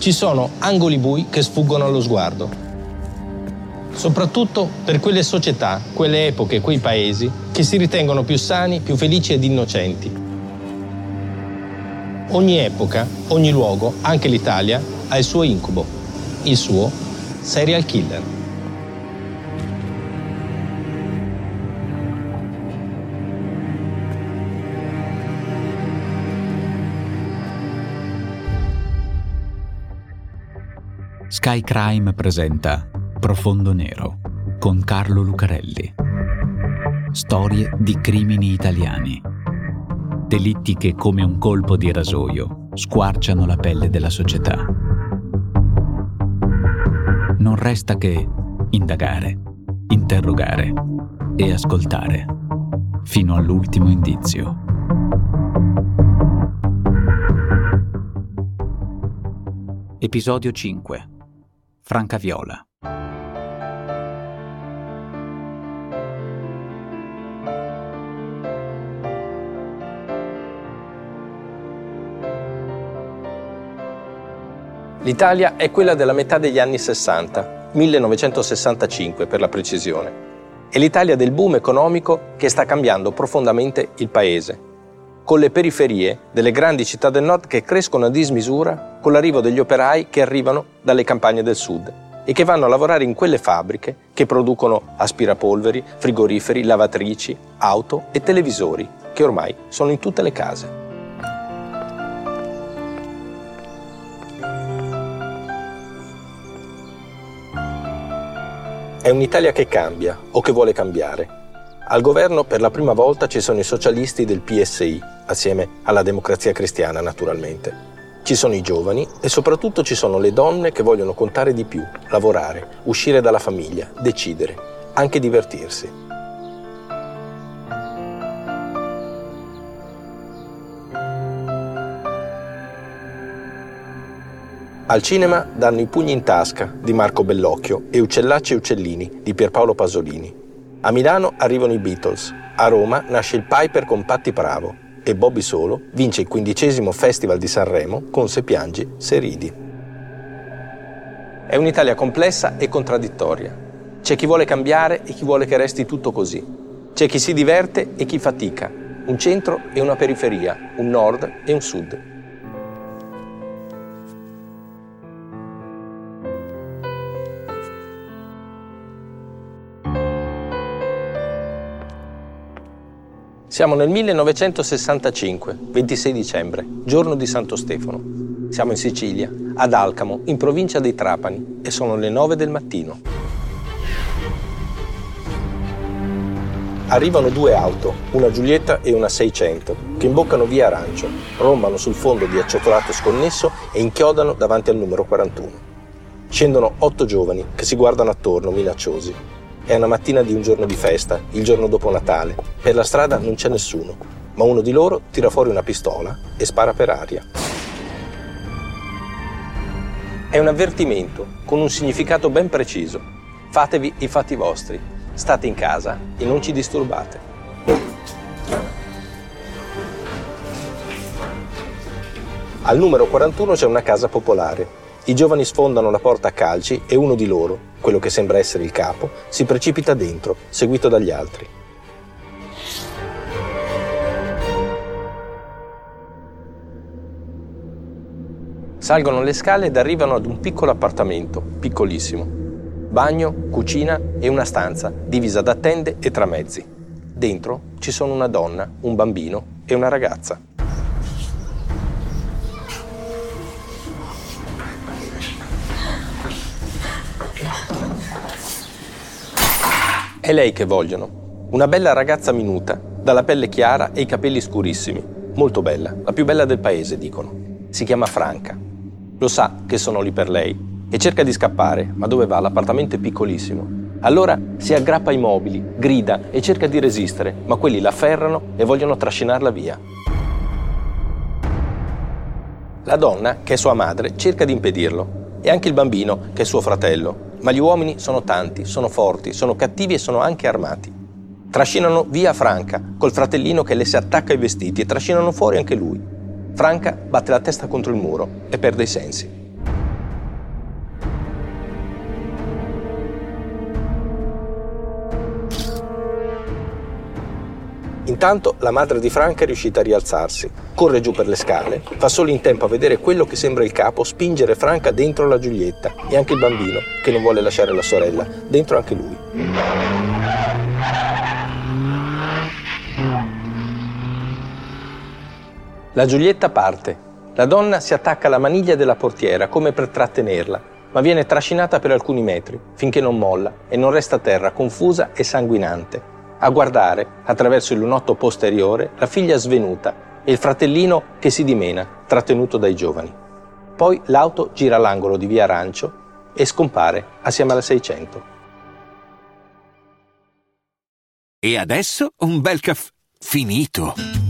ci sono angoli bui che sfuggono allo sguardo. Soprattutto per quelle società, quelle epoche, quei paesi che si ritengono più sani, più felici ed innocenti. Ogni epoca, ogni luogo, anche l'Italia, ha il suo incubo, il suo serial killer. Sky Crime presenta Profondo Nero con Carlo Lucarelli. Storie di crimini italiani. Delitti che come un colpo di rasoio squarciano la pelle della società. Non resta che indagare, interrogare e ascoltare fino all'ultimo indizio. Episodio 5 Francaviola. L'Italia è quella della metà degli anni 60, 1965 per la precisione. È l'Italia del boom economico che sta cambiando profondamente il paese con le periferie delle grandi città del nord che crescono a dismisura con l'arrivo degli operai che arrivano dalle campagne del sud e che vanno a lavorare in quelle fabbriche che producono aspirapolveri, frigoriferi, lavatrici, auto e televisori, che ormai sono in tutte le case. È un'Italia che cambia o che vuole cambiare al governo per la prima volta ci sono i socialisti del PSI, assieme alla democrazia cristiana naturalmente. Ci sono i giovani e soprattutto ci sono le donne che vogliono contare di più, lavorare, uscire dalla famiglia, decidere, anche divertirsi. Al cinema danno i pugni in tasca di Marco Bellocchio e Uccellacci e Uccellini di Pierpaolo Pasolini. A Milano arrivano i Beatles, a Roma nasce il Piper con Patti Bravo e Bobby Solo vince il quindicesimo Festival di Sanremo con Se piangi, se ridi. È un'Italia complessa e contraddittoria. C'è chi vuole cambiare e chi vuole che resti tutto così. C'è chi si diverte e chi fatica. Un centro e una periferia, un nord e un sud. Siamo nel 1965, 26 dicembre, giorno di Santo Stefano. Siamo in Sicilia, ad Alcamo, in provincia dei Trapani, e sono le 9 del mattino. Arrivano due auto, una Giulietta e una 600, che imboccano via Arancio, rombano sul fondo di accioccolato sconnesso e inchiodano davanti al numero 41. Scendono otto giovani che si guardano attorno, minacciosi. È una mattina di un giorno di festa, il giorno dopo Natale. Per la strada non c'è nessuno, ma uno di loro tira fuori una pistola e spara per aria. È un avvertimento con un significato ben preciso. Fatevi i fatti vostri, state in casa e non ci disturbate. Al numero 41 c'è una casa popolare. I giovani sfondano la porta a calci e uno di loro, quello che sembra essere il capo, si precipita dentro, seguito dagli altri. Salgono le scale ed arrivano ad un piccolo appartamento, piccolissimo. Bagno, cucina e una stanza, divisa da tende e tramezzi. Dentro ci sono una donna, un bambino e una ragazza. È lei che vogliono. Una bella ragazza minuta, dalla pelle chiara e i capelli scurissimi. Molto bella, la più bella del paese, dicono. Si chiama Franca. Lo sa che sono lì per lei, e cerca di scappare, ma dove va? L'appartamento è piccolissimo. Allora si aggrappa ai mobili, grida e cerca di resistere, ma quelli la afferrano e vogliono trascinarla via. La donna, che è sua madre, cerca di impedirlo, e anche il bambino, che è suo fratello, ma gli uomini sono tanti, sono forti, sono cattivi e sono anche armati. Trascinano via Franca, col fratellino che le si attacca ai vestiti e trascinano fuori anche lui. Franca batte la testa contro il muro e perde i sensi. Intanto la madre di Franca è riuscita a rialzarsi, corre giù per le scale, fa solo in tempo a vedere quello che sembra il capo spingere Franca dentro la Giulietta e anche il bambino, che non vuole lasciare la sorella, dentro anche lui. La Giulietta parte. La donna si attacca alla maniglia della portiera come per trattenerla, ma viene trascinata per alcuni metri, finché non molla e non resta a terra confusa e sanguinante, a guardare, attraverso il lunotto posteriore, la figlia svenuta e il fratellino che si dimena, trattenuto dai giovani. Poi l'auto gira all'angolo di via Arancio e scompare assieme alla 600. E adesso un bel caffè finito.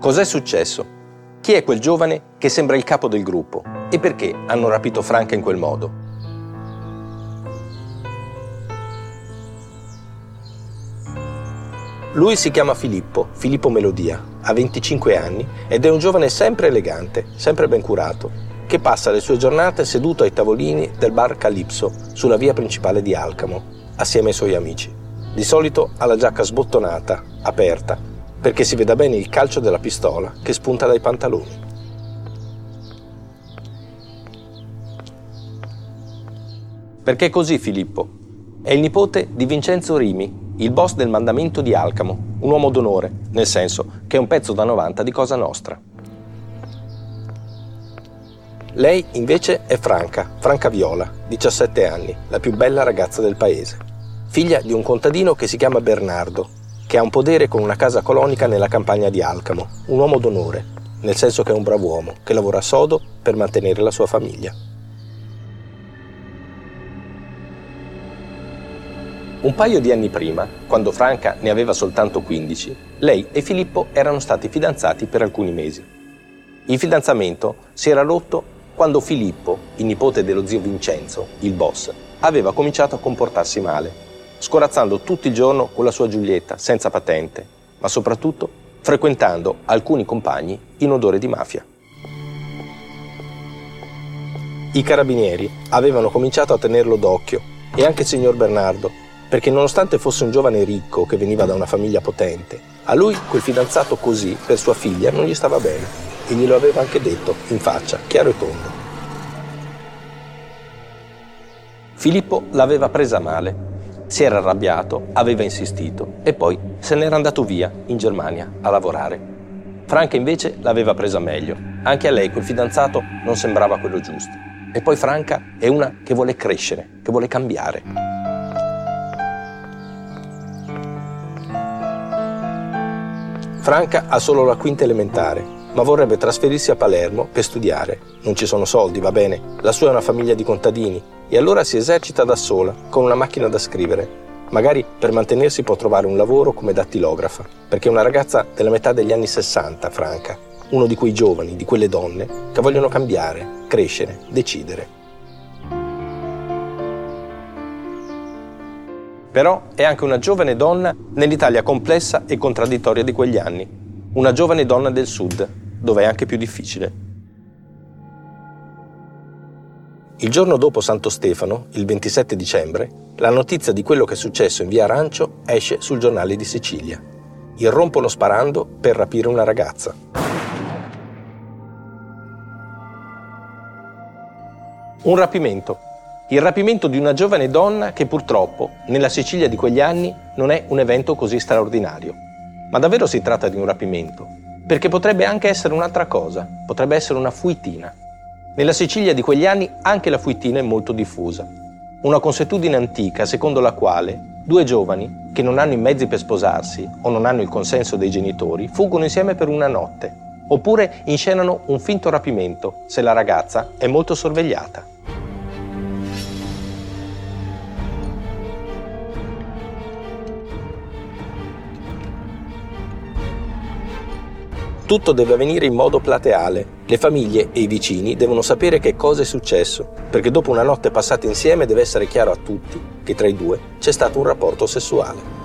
Cos'è successo? Chi è quel giovane che sembra il capo del gruppo? E perché hanno rapito Franca in quel modo? Lui si chiama Filippo, Filippo Melodia, ha 25 anni ed è un giovane sempre elegante, sempre ben curato, che passa le sue giornate seduto ai tavolini del bar Calypso sulla via principale di Alcamo, assieme ai suoi amici. Di solito ha la giacca sbottonata, aperta, perché si veda bene il calcio della pistola che spunta dai pantaloni. Perché così Filippo? È il nipote di Vincenzo Rimi, il boss del mandamento di Alcamo, un uomo d'onore, nel senso che è un pezzo da 90 di Cosa Nostra. Lei invece è Franca, Franca Viola, 17 anni, la più bella ragazza del paese. Figlia di un contadino che si chiama Bernardo, che ha un podere con una casa colonica nella campagna di Alcamo, un uomo d'onore, nel senso che è un bravo uomo, che lavora sodo per mantenere la sua famiglia. Un paio di anni prima, quando Franca ne aveva soltanto 15, lei e Filippo erano stati fidanzati per alcuni mesi. Il fidanzamento si era rotto quando Filippo, il nipote dello zio Vincenzo, il boss, aveva cominciato a comportarsi male scorazzando tutto il giorno con la sua Giulietta, senza patente, ma soprattutto frequentando alcuni compagni in odore di mafia. I carabinieri avevano cominciato a tenerlo d'occhio e anche il signor Bernardo, perché nonostante fosse un giovane ricco che veniva da una famiglia potente, a lui quel fidanzato così per sua figlia non gli stava bene e glielo aveva anche detto in faccia, chiaro e tondo. Filippo l'aveva presa male si era arrabbiato, aveva insistito e poi se n'era andato via in Germania a lavorare. Franca invece l'aveva presa meglio. Anche a lei quel fidanzato non sembrava quello giusto. E poi Franca è una che vuole crescere, che vuole cambiare. Franca ha solo la quinta elementare, ma vorrebbe trasferirsi a Palermo per studiare. Non ci sono soldi, va bene. La sua è una famiglia di contadini e allora si esercita da sola, con una macchina da scrivere. Magari per mantenersi può trovare un lavoro come dattilografa, perché è una ragazza della metà degli anni 60, Franca, uno di quei giovani, di quelle donne che vogliono cambiare, crescere, decidere. Però è anche una giovane donna nell'Italia complessa e contraddittoria di quegli anni, una giovane donna del sud, dove è anche più difficile. Il giorno dopo Santo Stefano, il 27 dicembre, la notizia di quello che è successo in via Arancio esce sul giornale di Sicilia. Irrompono sparando per rapire una ragazza. Un rapimento. Il rapimento di una giovane donna che purtroppo, nella Sicilia di quegli anni, non è un evento così straordinario. Ma davvero si tratta di un rapimento? Perché potrebbe anche essere un'altra cosa, potrebbe essere una fuitina, nella Sicilia di quegli anni anche la fuitina è molto diffusa. Una consuetudine antica secondo la quale due giovani che non hanno i mezzi per sposarsi o non hanno il consenso dei genitori fuggono insieme per una notte, oppure inscenano un finto rapimento se la ragazza è molto sorvegliata. Tutto deve avvenire in modo plateale. Le famiglie e i vicini devono sapere che cosa è successo, perché dopo una notte passata insieme deve essere chiaro a tutti che tra i due c'è stato un rapporto sessuale.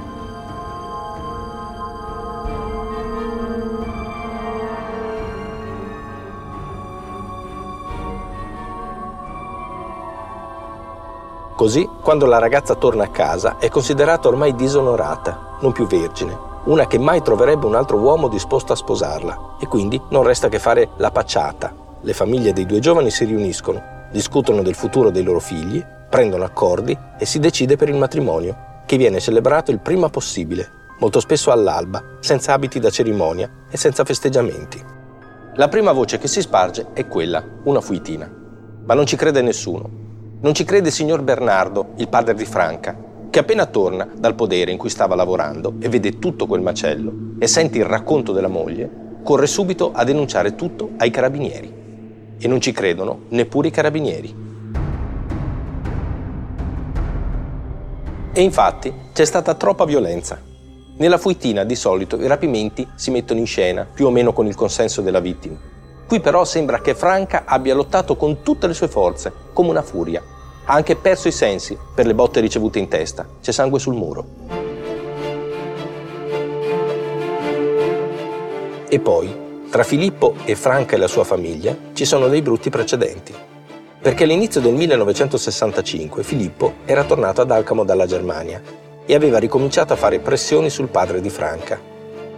Così, quando la ragazza torna a casa, è considerata ormai disonorata, non più vergine, una che mai troverebbe un altro uomo disposto a sposarla e quindi non resta che fare la pacciata. Le famiglie dei due giovani si riuniscono, discutono del futuro dei loro figli, prendono accordi e si decide per il matrimonio, che viene celebrato il prima possibile, molto spesso all'alba, senza abiti da cerimonia e senza festeggiamenti. La prima voce che si sparge è quella, una fuitina. Ma non ci crede nessuno. Non ci crede il signor Bernardo, il padre di Franca, che appena torna dal podere in cui stava lavorando e vede tutto quel macello e sente il racconto della moglie, corre subito a denunciare tutto ai carabinieri. E non ci credono neppure i carabinieri. E infatti c'è stata troppa violenza. Nella fuitina di solito i rapimenti si mettono in scena, più o meno con il consenso della vittima. Qui però sembra che Franca abbia lottato con tutte le sue forze, come una furia, ha anche perso i sensi per le botte ricevute in testa. C'è sangue sul muro. E poi, tra Filippo e Franca e la sua famiglia, ci sono dei brutti precedenti. Perché all'inizio del 1965 Filippo era tornato ad Alcamo dalla Germania e aveva ricominciato a fare pressioni sul padre di Franca.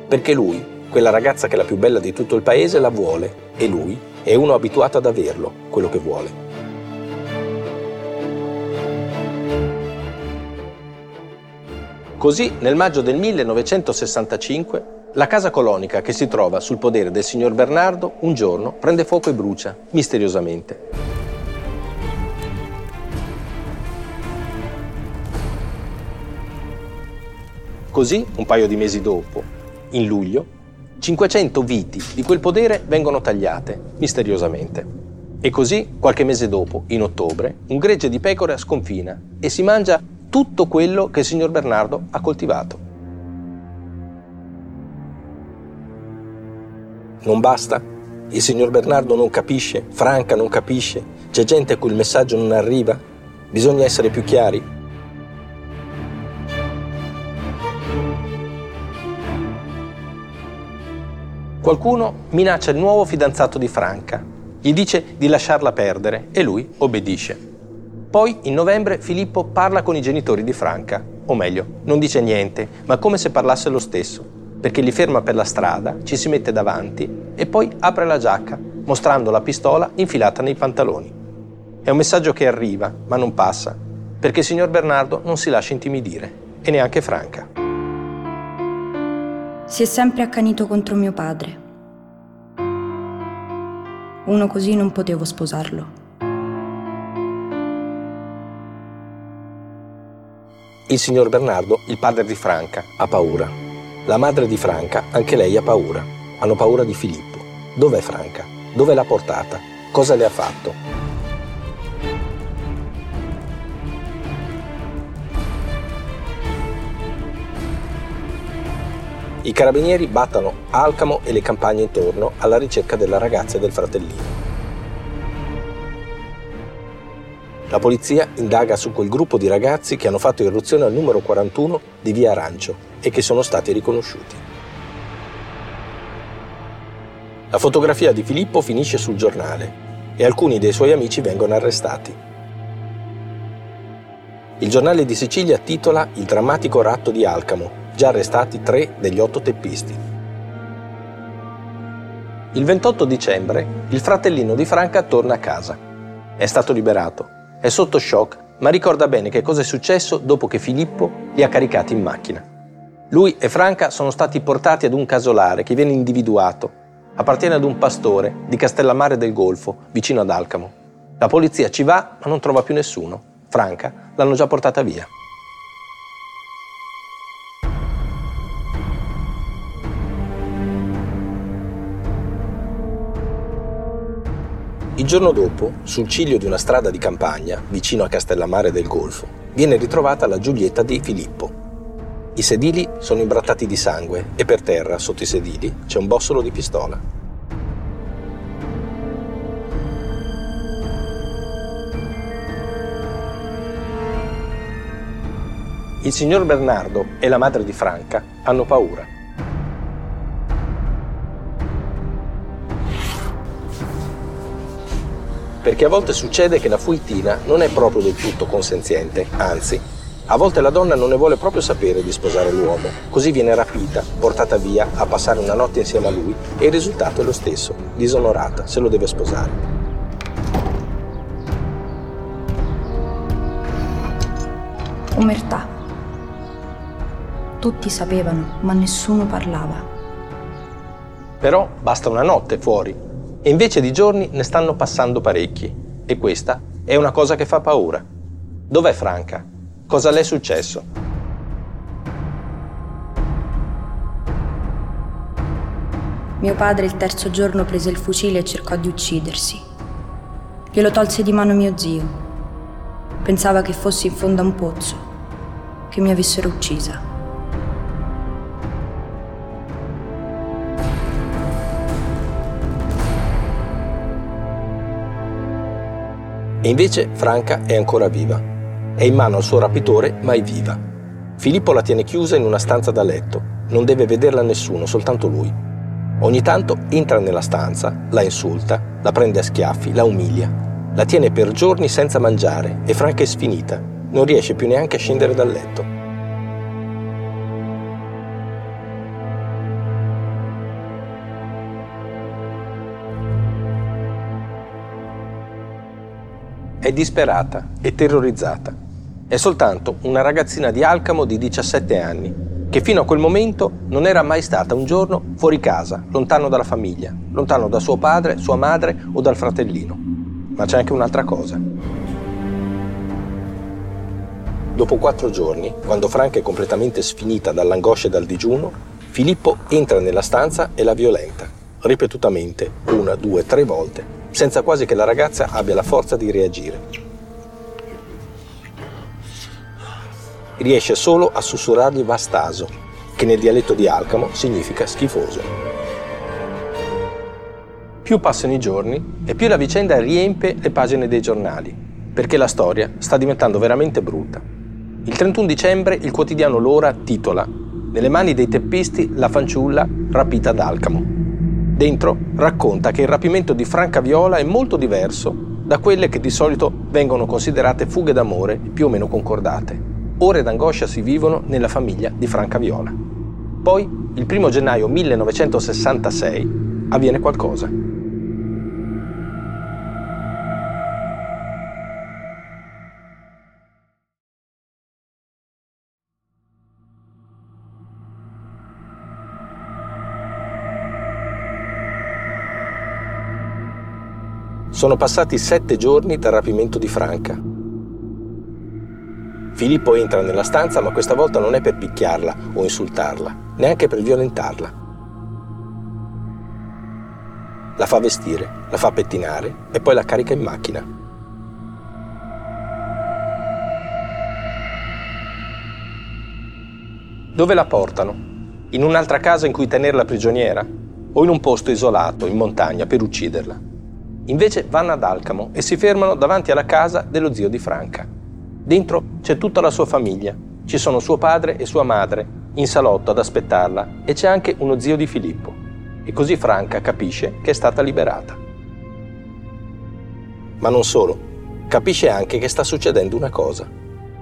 Perché lui, quella ragazza che è la più bella di tutto il paese, la vuole e lui è uno abituato ad averlo, quello che vuole. Così, nel maggio del 1965, la casa colonica che si trova sul podere del signor Bernardo un giorno prende fuoco e brucia, misteriosamente. Così, un paio di mesi dopo, in luglio, 500 viti di quel podere vengono tagliate, misteriosamente. E così, qualche mese dopo, in ottobre, un gregge di pecore sconfina e si mangia tutto quello che il signor Bernardo ha coltivato. Non basta? Il signor Bernardo non capisce? Franca non capisce? C'è gente a cui il messaggio non arriva? Bisogna essere più chiari? Qualcuno minaccia il nuovo fidanzato di Franca, gli dice di lasciarla perdere e lui obbedisce. Poi, in novembre, Filippo parla con i genitori di Franca, o meglio, non dice niente, ma come se parlasse lo stesso, perché li ferma per la strada, ci si mette davanti e poi apre la giacca, mostrando la pistola infilata nei pantaloni. È un messaggio che arriva, ma non passa, perché il signor Bernardo non si lascia intimidire, e neanche Franca. Si è sempre accanito contro mio padre. Uno così non potevo sposarlo. Il signor Bernardo, il padre di Franca, ha paura. La madre di Franca, anche lei ha paura. Hanno paura di Filippo. Dov'è Franca? Dove l'ha portata? Cosa le ha fatto? I carabinieri battono Alcamo e le campagne intorno alla ricerca della ragazza e del fratellino. La polizia indaga su quel gruppo di ragazzi che hanno fatto irruzione al numero 41 di via Arancio e che sono stati riconosciuti. La fotografia di Filippo finisce sul giornale e alcuni dei suoi amici vengono arrestati. Il giornale di Sicilia titola Il drammatico ratto di Alcamo, già arrestati tre degli otto teppisti. Il 28 dicembre il fratellino di Franca torna a casa È stato liberato. È sotto shock, ma ricorda bene che cosa è successo dopo che Filippo li ha caricati in macchina. Lui e Franca sono stati portati ad un casolare che viene individuato. Appartiene ad un pastore di Castellammare del Golfo, vicino ad Alcamo. La polizia ci va, ma non trova più nessuno. Franca l'hanno già portata via. Il giorno dopo, sul ciglio di una strada di campagna, vicino a Castellammare del Golfo, viene ritrovata la Giulietta di Filippo, i sedili sono imbrattati di sangue e per terra, sotto i sedili, c'è un bossolo di pistola. Il signor Bernardo e la madre di Franca hanno paura. Perché a volte succede che la fuitina non è proprio del tutto consenziente, anzi, a volte la donna non ne vuole proprio sapere di sposare l'uomo, così viene rapita, portata via a passare una notte insieme a lui e il risultato è lo stesso, disonorata, se lo deve sposare. Omertà. Tutti sapevano, ma nessuno parlava. Però basta una notte fuori e invece di giorni ne stanno passando parecchi e questa è una cosa che fa paura. Dov'è Franca? Cosa le è successo? Mio padre il terzo giorno prese il fucile e cercò di uccidersi. Glielo tolse di mano mio zio. Pensava che fossi in fondo a un pozzo, che mi avessero uccisa. E invece Franca è ancora viva. È in mano al suo rapitore, ma è viva. Filippo la tiene chiusa in una stanza da letto. Non deve vederla nessuno, soltanto lui. Ogni tanto entra nella stanza, la insulta, la prende a schiaffi, la umilia. La tiene per giorni senza mangiare e Franca è sfinita. Non riesce più neanche a scendere dal letto. È disperata e terrorizzata. È soltanto una ragazzina di Alcamo di 17 anni, che fino a quel momento non era mai stata un giorno fuori casa, lontano dalla famiglia, lontano da suo padre, sua madre o dal fratellino. Ma c'è anche un'altra cosa. Dopo quattro giorni, quando Franca è completamente sfinita dall'angoscia e dal digiuno, Filippo entra nella stanza e la violenta, ripetutamente, una, due, tre volte, senza quasi che la ragazza abbia la forza di reagire. Riesce solo a sussurrargli vastaso, che nel dialetto di Alcamo significa schifoso. Più passano i giorni e più la vicenda riempie le pagine dei giornali, perché la storia sta diventando veramente brutta. Il 31 dicembre il quotidiano L'Ora titola Nelle mani dei teppisti la fanciulla rapita ad Alcamo. Dentro racconta che il rapimento di Franca Viola è molto diverso da quelle che di solito vengono considerate fughe d'amore più o meno concordate. Ore d'angoscia si vivono nella famiglia di Franca Viola. Poi, il primo gennaio 1966, avviene qualcosa. Sono passati sette giorni dal rapimento di Franca. Filippo entra nella stanza, ma questa volta non è per picchiarla o insultarla, neanche per violentarla. La fa vestire, la fa pettinare e poi la carica in macchina. Dove la portano? In un'altra casa in cui tenerla prigioniera? O in un posto isolato, in montagna, per ucciderla? Invece vanno ad Alcamo e si fermano davanti alla casa dello zio di Franca. Dentro c'è tutta la sua famiglia. Ci sono suo padre e sua madre in salotto ad aspettarla e c'è anche uno zio di Filippo. E così Franca capisce che è stata liberata. Ma non solo, capisce anche che sta succedendo una cosa,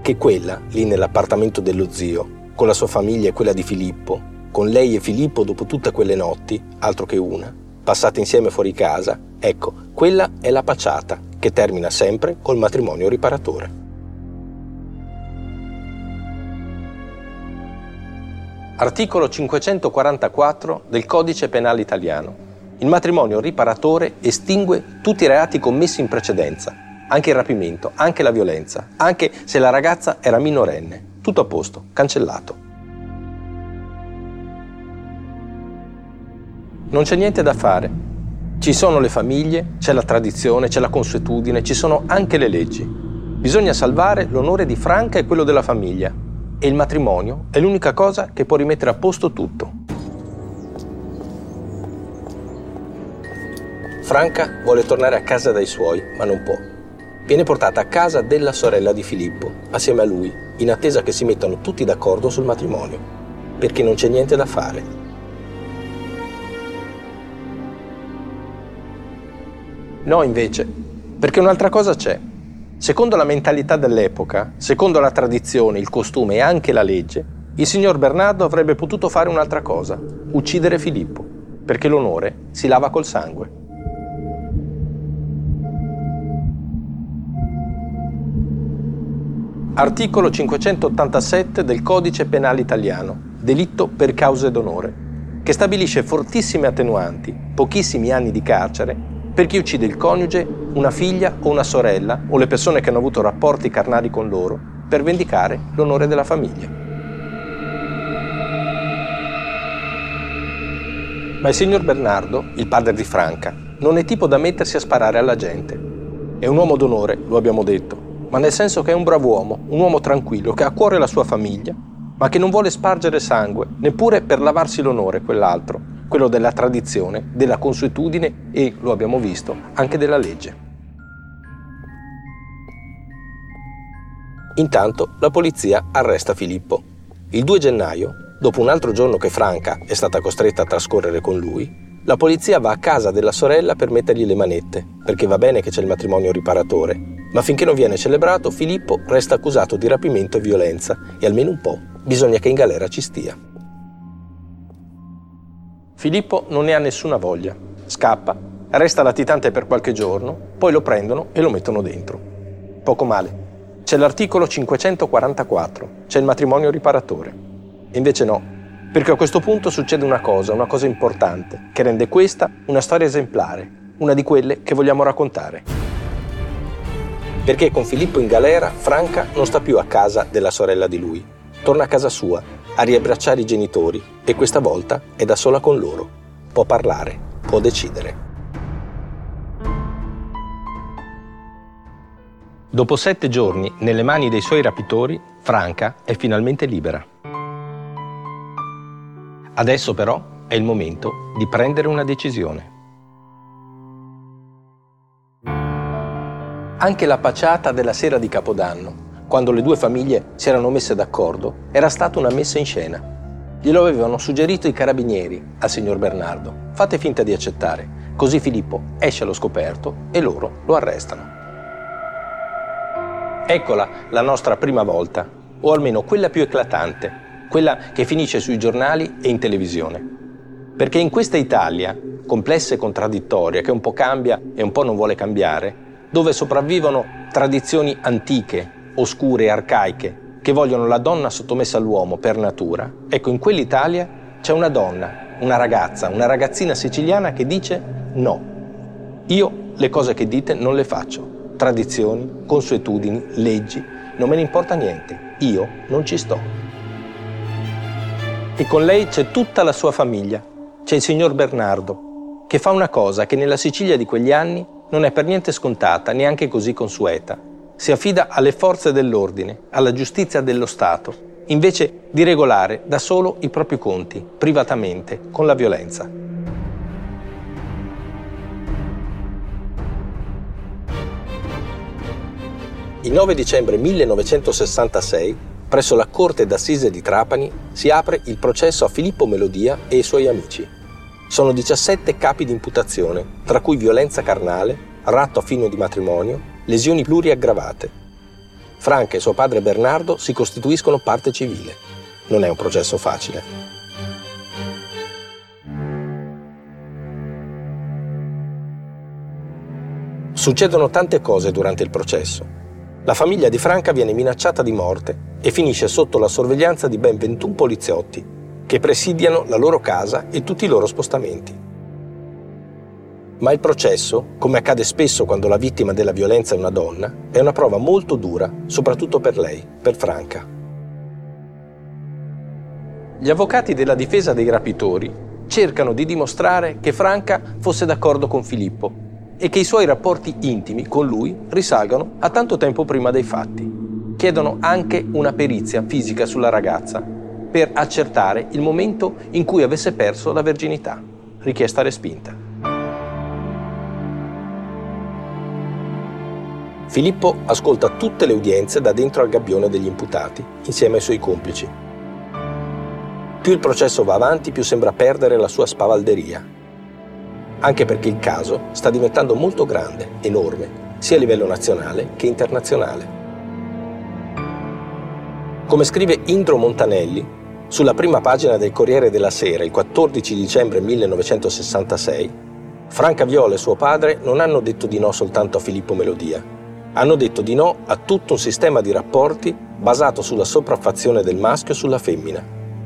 che quella lì nell'appartamento dello zio, con la sua famiglia e quella di Filippo, con lei e Filippo dopo tutte quelle notti, altro che una, passate insieme fuori casa, ecco, quella è la pacciata che termina sempre col matrimonio riparatore. Articolo 544 del Codice Penale Italiano. Il matrimonio riparatore estingue tutti i reati commessi in precedenza, anche il rapimento, anche la violenza, anche se la ragazza era minorenne. Tutto a posto, cancellato. Non c'è niente da fare. Ci sono le famiglie, c'è la tradizione, c'è la consuetudine, ci sono anche le leggi. Bisogna salvare l'onore di Franca e quello della famiglia. E il matrimonio è l'unica cosa che può rimettere a posto tutto. Franca vuole tornare a casa dai suoi, ma non può. Viene portata a casa della sorella di Filippo, assieme a lui, in attesa che si mettano tutti d'accordo sul matrimonio, perché non c'è niente da fare. No, invece, perché un'altra cosa c'è. Secondo la mentalità dell'epoca, secondo la tradizione, il costume e anche la legge, il signor Bernardo avrebbe potuto fare un'altra cosa, uccidere Filippo, perché l'onore si lava col sangue. Articolo 587 del Codice Penale Italiano, delitto per cause d'onore, che stabilisce fortissime attenuanti, pochissimi anni di carcere, per chi uccide il coniuge, una figlia o una sorella o le persone che hanno avuto rapporti carnali con loro, per vendicare l'onore della famiglia. Ma il signor Bernardo, il padre di Franca, non è tipo da mettersi a sparare alla gente. È un uomo d'onore, lo abbiamo detto, ma nel senso che è un bravo uomo, un uomo tranquillo, che ha a cuore la sua famiglia, ma che non vuole spargere sangue, neppure per lavarsi l'onore quell'altro, quello della tradizione, della consuetudine e, lo abbiamo visto, anche della legge. Intanto la polizia arresta Filippo. Il 2 gennaio, dopo un altro giorno che Franca è stata costretta a trascorrere con lui, la polizia va a casa della sorella per mettergli le manette, perché va bene che c'è il matrimonio riparatore, ma finché non viene celebrato Filippo resta accusato di rapimento e violenza e almeno un po' bisogna che in galera ci stia. Filippo non ne ha nessuna voglia, scappa, resta latitante per qualche giorno, poi lo prendono e lo mettono dentro. Poco male. C'è l'articolo 544, c'è il matrimonio riparatore. Invece no, perché a questo punto succede una cosa, una cosa importante, che rende questa una storia esemplare, una di quelle che vogliamo raccontare. Perché con Filippo in galera, Franca non sta più a casa della sorella di lui. Torna a casa sua, a riabbracciare i genitori e questa volta è da sola con loro. Può parlare, può decidere. Dopo sette giorni nelle mani dei suoi rapitori, Franca è finalmente libera. Adesso però è il momento di prendere una decisione. Anche la paciata della sera di Capodanno, quando le due famiglie si erano messe d'accordo, era stata una messa in scena. Glielo avevano suggerito i carabinieri al signor Bernardo. Fate finta di accettare, così Filippo esce allo scoperto e loro lo arrestano. Eccola la nostra prima volta, o almeno quella più eclatante, quella che finisce sui giornali e in televisione. Perché in questa Italia, complessa e contraddittoria, che un po' cambia e un po' non vuole cambiare, dove sopravvivono tradizioni antiche, oscure e arcaiche, che vogliono la donna sottomessa all'uomo per natura, ecco, in quell'Italia c'è una donna, una ragazza, una ragazzina siciliana che dice no. Io le cose che dite non le faccio. Tradizioni, consuetudini, leggi, non me ne importa niente. Io non ci sto e con lei c'è tutta la sua famiglia. C'è il signor Bernardo, che fa una cosa che nella Sicilia di quegli anni non è per niente scontata, neanche così consueta. Si affida alle forze dell'ordine, alla giustizia dello Stato, invece di regolare da solo i propri conti, privatamente, con la violenza. Il 9 dicembre 1966 presso la Corte d'Assise di Trapani si apre il processo a Filippo Melodia e ai suoi amici. Sono 17 capi di imputazione, tra cui violenza carnale, ratto a fine di matrimonio, lesioni pluriaggravate. Franca e suo padre Bernardo si costituiscono parte civile. Non è un processo facile. Succedono tante cose durante il processo. La famiglia di Franca viene minacciata di morte e finisce sotto la sorveglianza di ben 21 poliziotti che presidiano la loro casa e tutti i loro spostamenti. Ma il processo, come accade spesso quando la vittima della violenza è una donna, è una prova molto dura, soprattutto per lei, per Franca. Gli avvocati della difesa dei rapitori cercano di dimostrare che Franca fosse d'accordo con Filippo e che i suoi rapporti intimi con lui risalgano a tanto tempo prima dei fatti. Chiedono anche una perizia fisica sulla ragazza per accertare il momento in cui avesse perso la verginità, richiesta respinta. Filippo ascolta tutte le udienze da dentro al gabbione degli imputati, insieme ai suoi complici. Più il processo va avanti, più sembra perdere la sua spavalderia anche perché il caso sta diventando molto grande, enorme, sia a livello nazionale che internazionale. Come scrive Indro Montanelli, sulla prima pagina del Corriere della Sera il 14 dicembre 1966, Franca Viola e suo padre non hanno detto di no soltanto a Filippo Melodia, hanno detto di no a tutto un sistema di rapporti basato sulla sopraffazione del maschio sulla femmina.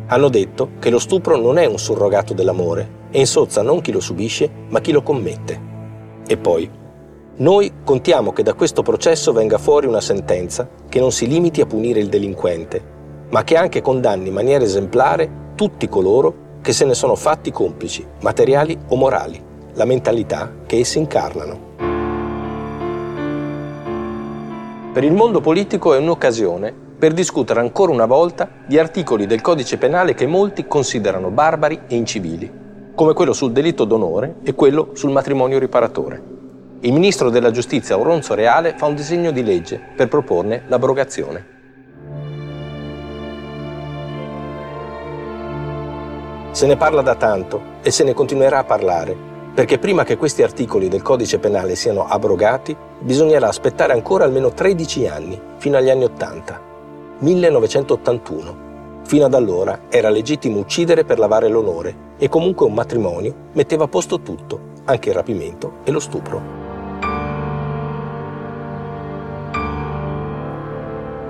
Hanno detto che lo stupro non è un surrogato dell'amore, e insozza non chi lo subisce, ma chi lo commette. E poi, noi contiamo che da questo processo venga fuori una sentenza che non si limiti a punire il delinquente, ma che anche condanni in maniera esemplare tutti coloro che se ne sono fatti complici, materiali o morali, la mentalità che essi incarnano. Per il mondo politico è un'occasione per discutere ancora una volta di articoli del codice penale che molti considerano barbari e incivili come quello sul delitto d'onore e quello sul matrimonio riparatore. Il ministro della giustizia Oronzo Reale fa un disegno di legge per proporne l'abrogazione. Se ne parla da tanto e se ne continuerà a parlare, perché prima che questi articoli del codice penale siano abrogati, bisognerà aspettare ancora almeno 13 anni, fino agli anni 80, 1981. Fino ad allora era legittimo uccidere per lavare l'onore e comunque un matrimonio metteva a posto tutto, anche il rapimento e lo stupro.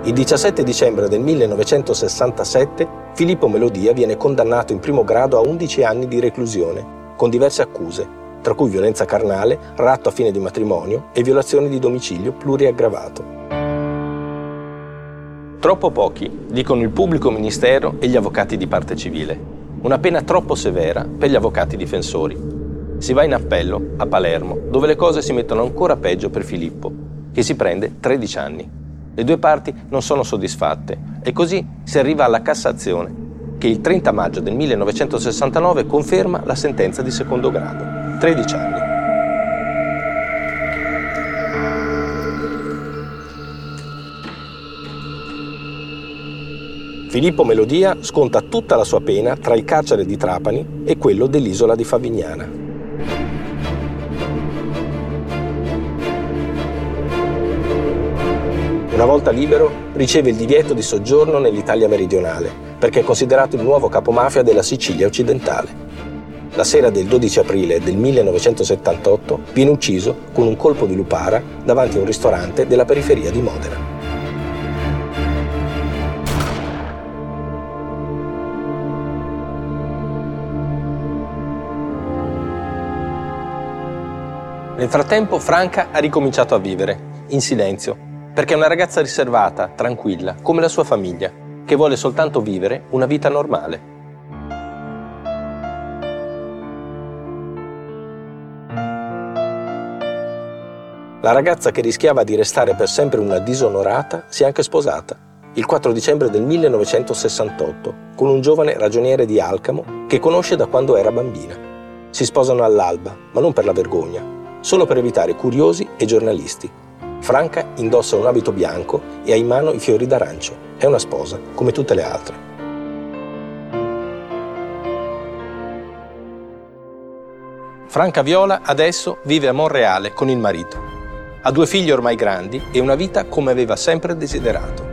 Il 17 dicembre del 1967 Filippo Melodia viene condannato in primo grado a 11 anni di reclusione, con diverse accuse, tra cui violenza carnale, ratto a fine di matrimonio e violazione di domicilio pluriaggravato. Troppo pochi, dicono il pubblico ministero e gli avvocati di parte civile una pena troppo severa per gli avvocati difensori. Si va in appello a Palermo, dove le cose si mettono ancora peggio per Filippo, che si prende 13 anni. Le due parti non sono soddisfatte e così si arriva alla Cassazione, che il 30 maggio del 1969 conferma la sentenza di secondo grado, 13 anni. Filippo Melodia sconta tutta la sua pena tra il carcere di Trapani e quello dell'isola di Favignana. Una volta libero, riceve il divieto di soggiorno nell'Italia meridionale, perché è considerato il nuovo capomafia della Sicilia occidentale. La sera del 12 aprile del 1978 viene ucciso con un colpo di lupara davanti a un ristorante della periferia di Modena. Nel frattempo Franca ha ricominciato a vivere, in silenzio, perché è una ragazza riservata, tranquilla, come la sua famiglia, che vuole soltanto vivere una vita normale. La ragazza che rischiava di restare per sempre una disonorata si è anche sposata, il 4 dicembre del 1968, con un giovane ragioniere di Alcamo che conosce da quando era bambina. Si sposano all'alba, ma non per la vergogna, solo per evitare curiosi e giornalisti. Franca indossa un abito bianco e ha in mano i fiori d'arancio. È una sposa, come tutte le altre. Franca Viola adesso vive a Monreale con il marito. Ha due figli ormai grandi e una vita come aveva sempre desiderato.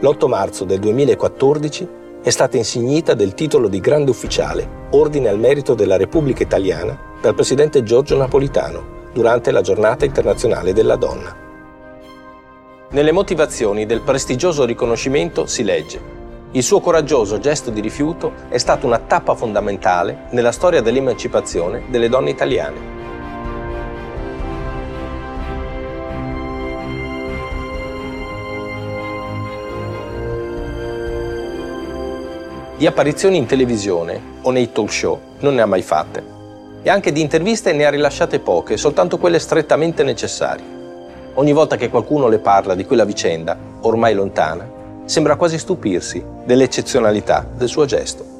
L'8 marzo del 2014 è stata insignita del titolo di Grande Ufficiale, Ordine al Merito della Repubblica Italiana, dal presidente Giorgio Napolitano durante la Giornata internazionale della donna. Nelle motivazioni del prestigioso riconoscimento si legge il suo coraggioso gesto di rifiuto è stato una tappa fondamentale nella storia dell'emancipazione delle donne italiane. Di apparizioni in televisione o nei talk show non ne ha mai fatte. E anche di interviste ne ha rilasciate poche, soltanto quelle strettamente necessarie. Ogni volta che qualcuno le parla di quella vicenda, ormai lontana, sembra quasi stupirsi dell'eccezionalità del suo gesto.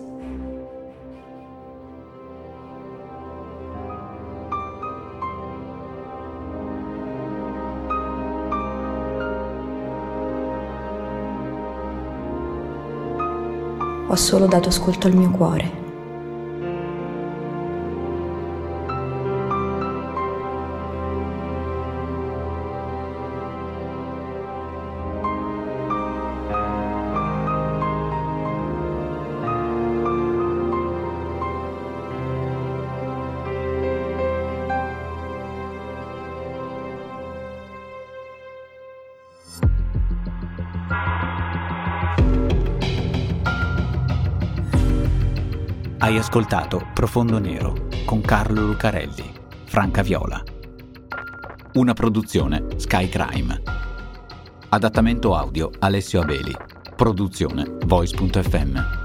Ho solo dato ascolto al mio cuore. Ascoltato Profondo Nero con Carlo Lucarelli, Franca Viola. Una produzione Sky Crime. Adattamento audio Alessio Abeli. Produzione Voice.fm.